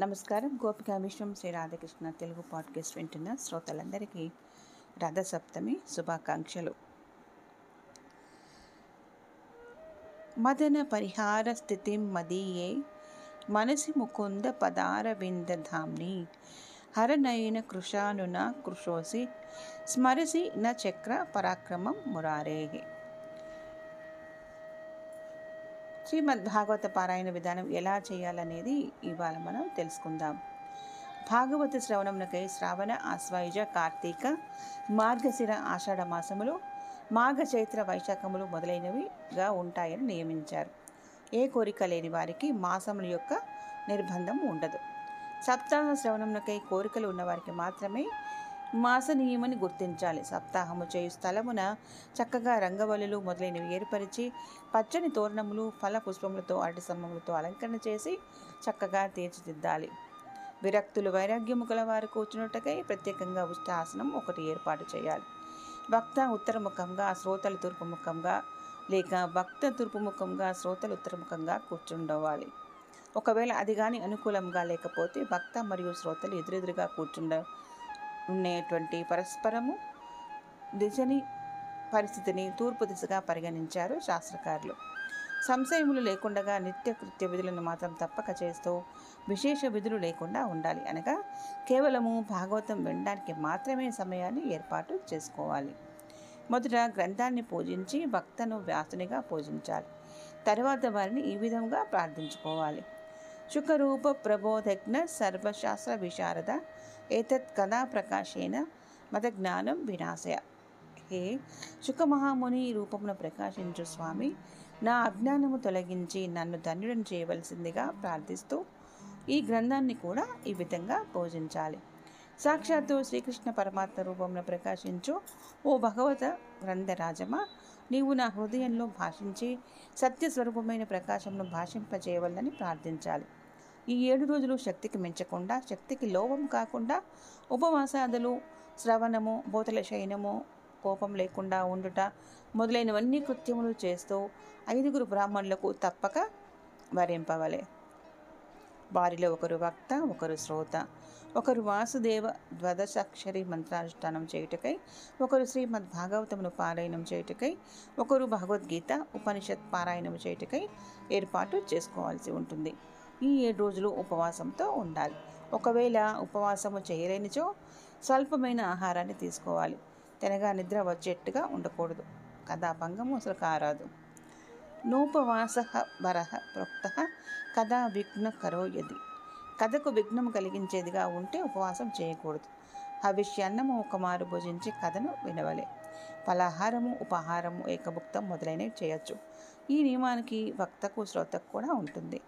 నమస్కారం. గోపికా విశ్వం శ్రీ రాధాకృష్ణ తెలుగు పాడ్కాస్ట్ వింటున్న శ్రోతలందరికీ రథసప్తమి శుభాకాంక్షలు. మదన పరిహార స్థితి మదీయే మనసి ముకుంద పదార విందధామ్ని హరనయన కృషానున కృషోసి స్మరసి న చక్ర పరాక్రమం మురారే శ్రీమద్ భాగవత పారాయణ విధానం ఎలా చేయాలనేది ఇవాళ మనం తెలుసుకుందాం. భాగవత శ్రవణమునకై శ్రావణ ఆశ్వాయుజ కార్తీక మార్గశిర ఆషాఢ మాసములు మాఘ చైత్ర వైశాఖములు మొదలైనవిగా ఉంటాయని నియమించారు. ఏ కోరిక లేని వారికి మాసముల యొక్క నిర్బంధం ఉండదు. సప్తాహ శ్రవణంకై కోరికలు ఉన్నవారికి మాత్రమే మాసనీయమని గుర్తించాలి. సప్తాహము చేయు స్థలమున చక్కగా రంగవల్లులు మొదలైనవి ఏర్పరిచి పచ్చని తోరణములు ఫల పుష్పములతో అరటి స్తంభములతో అలంకరణ చేసి చక్కగా తీర్చిదిద్దాలి. విరక్తులు వైరాగ్యము గల వారు కూర్చున్నట్టుకై ప్రత్యేకంగా ఉష్టాసనం ఒకటి ఏర్పాటు చేయాలి. భక్త ఉత్తరముఖంగా శ్రోతలు తూర్పుముఖంగా లేక భక్త తూర్పుముఖంగా శ్రోతలు ఉత్తరముఖంగా కూర్చుండవాలి. ఒకవేళ అది కానీ అనుకూలంగా లేకపోతే భక్త మరియు శ్రోతలు ఎదురెదురుగా కూర్చుండ ఉండేటువంటి పరస్పరము దిశని పరిస్థితిని తూర్పు దిశగా పరిగణించారు శాస్త్రకారులు. సంశయములు లేకుండా నిత్య కృత్య విధులను మాత్రం తప్పక చేస్తూ విశేష విధులు లేకుండా ఉండాలి. అనగా కేవలము భాగవతం వినడానికి మాత్రమే సమయాన్ని ఏర్పాటు చేసుకోవాలి. మొదట గ్రంథాన్ని పూజించి భక్తను వ్యాసునిగా పూజించాలి. తర్వాత వారిని ఈ విధంగా ప్రార్థించుకోవాలి. శుకరూప ప్రబోధజ్ఞ సర్వశాస్త్ర విశారద ఏతత్ కథా ప్రకాశేన మత జ్ఞానం వినాశయ హే శుకమహాముని రూపమున ప్రకాశించు స్వామి నా అజ్ఞానము తొలగించి నన్ను ధన్యుడని చేయవలసిందిగా ప్రార్థిస్తూ ఈ గ్రంథాన్ని కూడా ఈ విధంగా పూజించాలి। సాక్షాత్తు శ్రీకృష్ణ పరమాత్మ రూపంలో ప్రకాశించు ఓ భగవత గ్రంథరాజమా నీవు నా హృదయంలో భాషించి సత్యస్వరూపమైన ప్రకాశంను భాషింపజేయవల్లని ప్రార్థించాలి। ఈ ఏడు రోజులు శక్తికి మించకుండా శక్తికి లోపం కాకుండా ఉపవాసాదులు శ్రవణము భూతల శయనము కోపం లేకుండా ఉండుట మొదలైనవన్నీ కృత్యములు చేస్తూ ఐదుగురు బ్రాహ్మణులకు తప్పక వరింపవలే. వారిలో ఒకరు వక్త ఒకరు శ్రోత. ఒకరు వాసుదేవ ద్వాదశాక్షరి మంత్రానుష్ఠానం చేయుటకై ఒకరు శ్రీమద్ భాగవతమును పారాయణం చేయుటకై ఒకరు భగవద్గీత ఉపనిషత్ పారాయణం చేయుటకై ఏర్పాటు చేసుకోవాల్సి ఉంటుంది. ఈ ఏడు రోజులు ఉపవాసంతో ఉండాలి. ఒకవేళ ఉపవాసము చేయలేనిచో స్వల్పమైన ఆహారాన్ని తీసుకోవాలి. తినగా నిద్ర వచ్చేట్టుగా ఉండకూడదు. కథాభంగము అసలు కారాదు. నోపవాస వరహ ప్రోక్త కథా విఘ్న కరోయది కథకు విఘ్నం కలిగించేదిగా ఉంటే ఉపవాసం చేయకూడదు. హవిష్యాన్నము ఒక మారు భుజించి కథను వినవలే. ఫలాహారము ఉపహారము ఏకభుక్తం మొదలైనవి చేయొచ్చు. ఈ నియమానికి వక్తకు శ్రోతకు కూడా ఉంటుంది.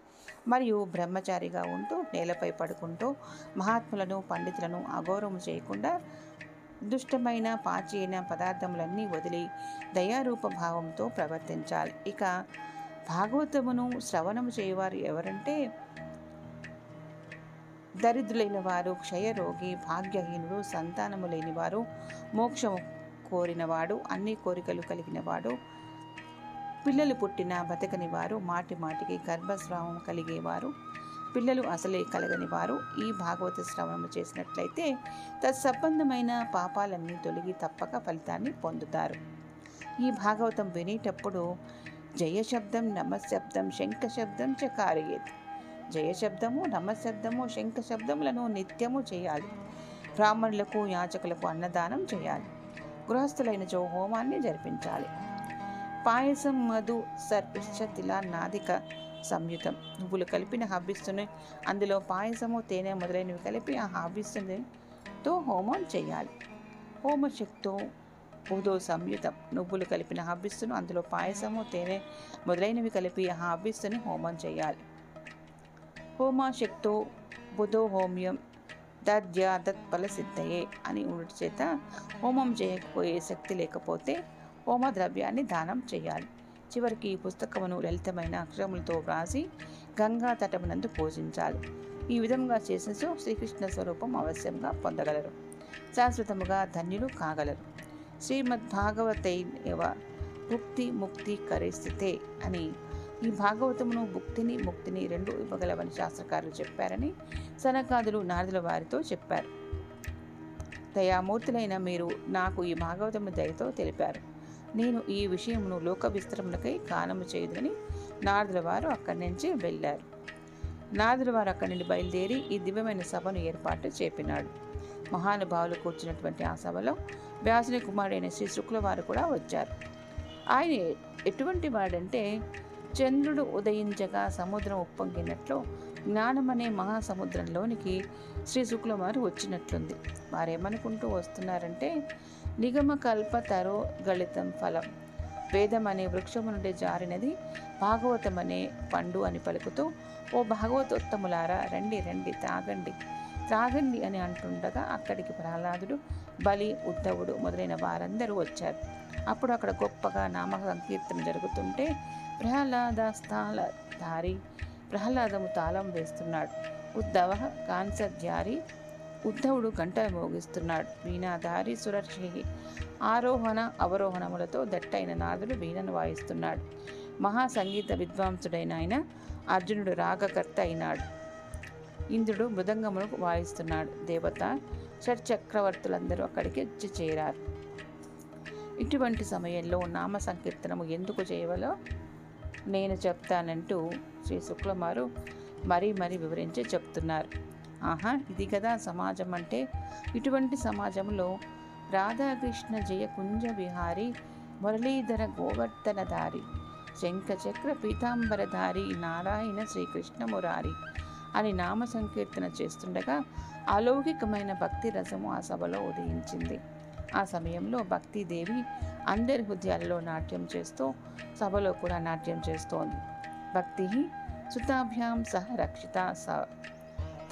మరియు బ్రహ్మచారిగా ఉంటూ నేలపై పడుకుంటూ మహాత్ములను పండితులను అగౌరవం చేయకుండా దుష్టమైన పాచి పదార్థములన్నీ వదిలి దయారూప భావంతో ప్రవర్తించాలి. ఇక భాగవతమును శ్రవణము చేయవారు ఎవరంటే దరిద్రులైన వారు క్షయరోగి భాగ్యహీనుడు సంతానము లేనివారు మోక్షము కోరినవాడు అన్ని కోరికలు కలిగినవాడు పిల్లలు పుట్టిన బతకని వారు మాటి మాటికి గర్భస్రావం కలిగేవారు పిల్లలు అసలే కలగని వారు ఈ భాగవత శ్రవణము చేసినట్లయితే తత్సంబంధమైన పాపాలన్నీ తొలగి తప్పక ఫలితాన్ని పొందుతారు. ఈ భాగవతం వినేటప్పుడు జయశబ్దం నమశబ్దం శంఖ శబ్దం చకారయేది జయశబ్దము నమశబ్దము శంఖ శబ్దములను నిత్యము చేయాలి. బ్రాహ్మణులకు యాచకులకు అన్నదానం చేయాలి. గృహస్థులైన జో హోమాన్ని జరిపించాలి. పాయసం మధు సర్పిష్ట తిలా నాదిక సంయుతం. నువ్వులు కలిపిన హబ్బిస్తుని అందులో పాయసము తేనె మొదలైనవి కలిపి ఆ హబ్బిస్తునితో హోమం చేయాలి. హోమశక్తో బుధో సంయుతం. నువ్వులు కలిపిన హబ్బిస్తును అందులో పాయసము తేనె మొదలైనవి కలిపి ఆ హబ్బిస్తుని హోమం చేయాలి. హోమాశక్తో బుధో హోమ్యం దద్య దత్ఫల సిద్ధయే అని ఉండుట చేత హోమం చేయకపోయే శక్తి లేకపోతే హోమ ద్రవ్యాన్ని దానం చేయాలి. చివరికి ఈ పుస్తకమును లలితమైన అక్షరములతో వ్రాసి గంగా తటమునందు పూజించాలి. ఈ విధంగా చేసిన శ్రీకృష్ణ స్వరూపం అవశ్యంగా పొందగలరు. శాశ్వతముగా ధన్యులు కాగలరు. శ్రీమద్ భాగవతైవ ముక్తి ముక్తి కరిస్థితే అని ఈ భాగవతమును భుక్తిని ముక్తిని రెండు ఇవ్వగలవని శాస్త్రకారులు చెప్పారని సనకాదులు నారదుల వారితో చెప్పారు. దయామూర్తులైన మీరు నాకు ఈ భాగవతము దయతో తెలిపారు. నేను ఈ విషయమును లోక విస్తరములకై కానము చేయదని నారదుల వారు అక్కడి నుంచి వెళ్ళారు. నారదుల వారు అక్కడి నుండి బయలుదేరి ఈ దివ్యమైన సభను ఏర్పాటు చేపినాడు. మహానుభావులు కూర్చున్నటువంటి ఆ సభలో వ్యాసుని కుమారుడైన శ్రీ శుక్ల వారు కూడా వచ్చారు. ఆయన ఎటువంటి వాడంటే చంద్రుడు ఉదయించగా సముద్రం ఉప్పొంగినట్లు జ్ఞానమనే మహాసముద్రంలోనికి శ్రీ శుక్ల వారు వచ్చినట్లుంది. వారేమనుకుంటూ వస్తున్నారంటే నిగమ కల్ప తరో గళితం ఫలం. వేదం అనే వృక్షము నుండి జారినది భాగవతం అనే పండు అని పలుకుతూ ఓ భాగవతోత్తములారా రండి రండి తాగండి త్రాగండి అని అంటుండగా అక్కడికి ప్రహ్లాదుడు బలి ఉద్ధవుడు మొదలైన వారందరూ వచ్చారు. అప్పుడు అక్కడ గొప్పగా నామ సంకీర్తన జరుగుతుంటే ప్రహ్లాద స్థాల ధారి ప్రహ్లాదము తాళం వేస్తున్నాడు. ఉద్ధవ కాన్సర్జారి ఉద్ధవుడు గంటలు మోగిస్తున్నాడు. వీణాధారి సురర్షి ఆరోహణ అవరోహణములతో దట్టైన నాదుడు వీణను వాయిస్తున్నాడు. మహా సంగీత విద్వాంసుడైన ఆయన అర్జునుడు రాగకర్త అయినాడు. ఇంద్రుడు మృదంగమును వాయిస్తున్నాడు. దేవత షట్చక్రవర్తులందరూ అక్కడికి వచ్చి చేరారు. ఇటువంటి సమయంలో నామ సంకీర్తనము ఎందుకు చేయవలో నేను చెప్తానంటూ శ్రీ శుక్లమారు మరీ మరీ వివరించి చెప్తున్నారు. ఆహా ఇది కదా సమాజం అంటే. ఇటువంటి సమాజంలో రాధాకృష్ణ జయ కుంజ విహారి మురళీధర గోవర్ధనధారి శంఖచక్ర పీతాంబరధారి నారాయణ శ్రీకృష్ణ మురారి అని నామ సంకీర్తన చేస్తుండగా అలౌకికమైన భక్తి రసము ఆ సభలో ఉదయించింది. ఆ సమయంలో భక్తిదేవి అందరి హృదయాలలో నాట్యం చేస్తూ సభలో కూడా నాట్యం చేస్తోంది. భక్తి సుతాభ్యాం సహ రక్షిత స.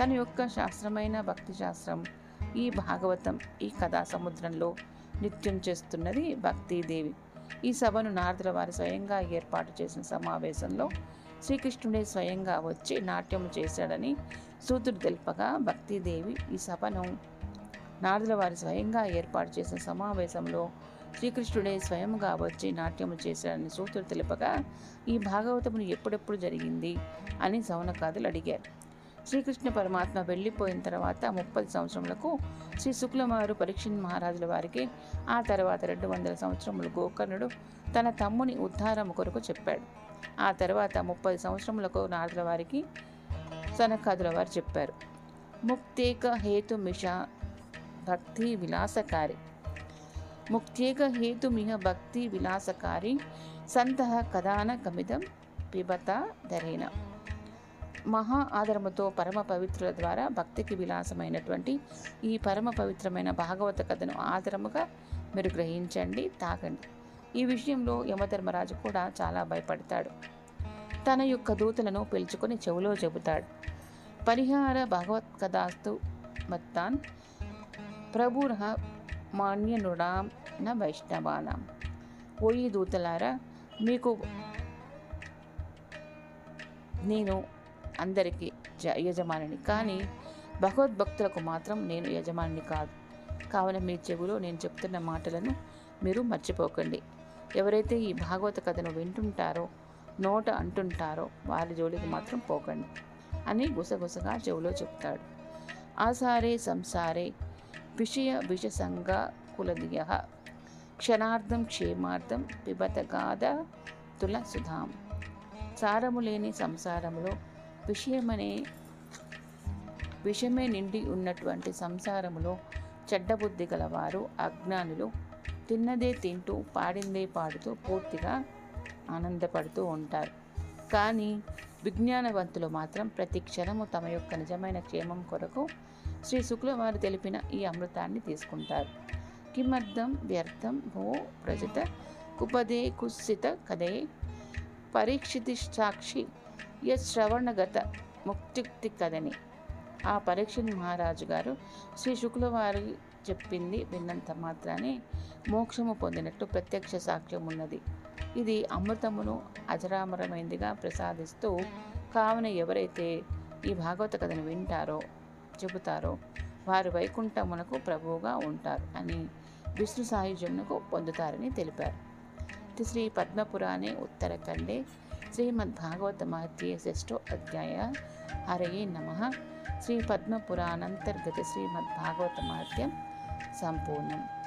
తన యొక్క శాస్త్రమైన భక్తి శాస్త్రం ఈ భాగవతం ఈ కథా సముద్రంలో నృత్యం చేస్తున్నది భక్తిదేవి. ఈ సభను నారదుల వారు స్వయంగా ఏర్పాటు చేసిన సమావేశంలో శ్రీకృష్ణుడే స్వయంగా వచ్చి నాట్యం చేశాడని సూతుడు తెలుపగా భక్తిదేవి ఈ సభను నారదుల వారి స్వయంగా ఏర్పాటు చేసిన సమావేశంలో శ్రీకృష్ణుడే స్వయంగా వచ్చి నాట్యము చేశాడని సూతుడు తెలుపగా ఈ భాగవతమును ఎప్పుడెప్పుడు జరిగింది అని సౌనకాదులు అడిగారు. శ్రీకృష్ణ పరమాత్మ వెళ్ళిపోయిన తర్వాత ముప్పై సంవత్సరములకు శ్రీ శుక్లమారు పరీక్షణ్ మహారాజుల వారికి ఆ తర్వాత రెండు వందల సంవత్సరములు గోకర్ణుడు తన తమ్ముని ఉద్ధారం కొరకు చెప్పాడు. ఆ తర్వాత ముప్పై సంవత్సరములకు నారదుల వారికి సనకాదుల వారు చెప్పారు. ముక్తేక హేతు మిష భక్తి విలాసకారి. ముక్తేక హేతుమిహ భక్తి విలాసకారి సంతః కథాన కమిదం పిబత ధరేన మహా ఆదరముతో పరమ పవిత్రుల ద్వారా భక్తికి విలాసమైనటువంటి ఈ పరమ పవిత్రమైన భాగవత కథను ఆదరముగా మీరు గ్రహించండి తాగండి ఈ విషయంలో యమధర్మరాజు కూడా చాలా భయపడతాడు. తన యొక్క దూతలను పిలుచుకొని చెవిలో చెబుతాడు. పరిహార భగవత్ కథాస్తు మత్తాన్ ప్రభురహ మాన్యనుడాం న వైష్ణవానం ఓయి దూతలారా మీకు నేను అందరికీ జ యజమానిని కానీ భగవద్భక్తులకు మాత్రం నేను యజమానిని కాదు కావున మీ చెవిలో నేను చెప్తున్న మాటలను మీరు మర్చిపోకండి. ఎవరైతే ఈ భాగవత కథను వింటుంటారో నోట అంటుంటారో వారి జోలికి మాత్రం పోకండి అని గుసగుసగా చెవిలో చెప్తాడు. ఆసారే సంసారే విషయ విషసంగ కులదియ. క్షణార్థం క్షేమార్థం పిబతగాధ తుల సుధాం సారము లేని సంసారములో విషయమనే విషమే నిండి ఉన్నటువంటి సంసారములో చెడ్డబుద్ధి గలవారు అజ్ఞానులు తిన్నదే తింటూ పాడిందే పాడుతూ పూర్తిగా ఆనందపడుతూ ఉంటారు. కానీ విజ్ఞానవంతులు మాత్రం ప్రతి క్షణము తమ యొక్క నిజమైన క్షేమం కొరకు శ్రీ శుక్లవారు తెలిపిన ఈ అమృతాన్ని తీసుకుంటారు. కిమర్థం వ్యర్థం భో ప్రజిత కుపదే కుస్సిత కదే పరీక్షితి సాక్షి యశ్రవణగత ముక్తిక్తి కదని. ఆ పరీక్ష మహారాజు గారు శ్రీ శుక్లవారు చెప్పింది విన్నంత మాత్రానే మోక్షము పొందినట్టు ప్రత్యక్ష సాక్ష్యం ఉన్నది. ఇది అమృతమును అజరామరమైందిగా ప్రసాదిస్తూ కావున ఎవరైతే ఈ భాగవత కథను వింటారో చెబుతారో వారు వైకుంఠమునకు ప్రభువుగా ఉంటారు అని విష్ణు సాయుజ్యమునకు పొందుతారని తెలిపారు. శ్రీ పద్మపురాణే ఉత్తరఖండే శ్రీమద్భాగవతమహత్యే శ్రేష్ఠో అధ్యాయ హరయే నమ. శ్రీ పద్మపురాణంతర్గత శ్రీమద్భాగవతమహత్యం సంపూర్ణం.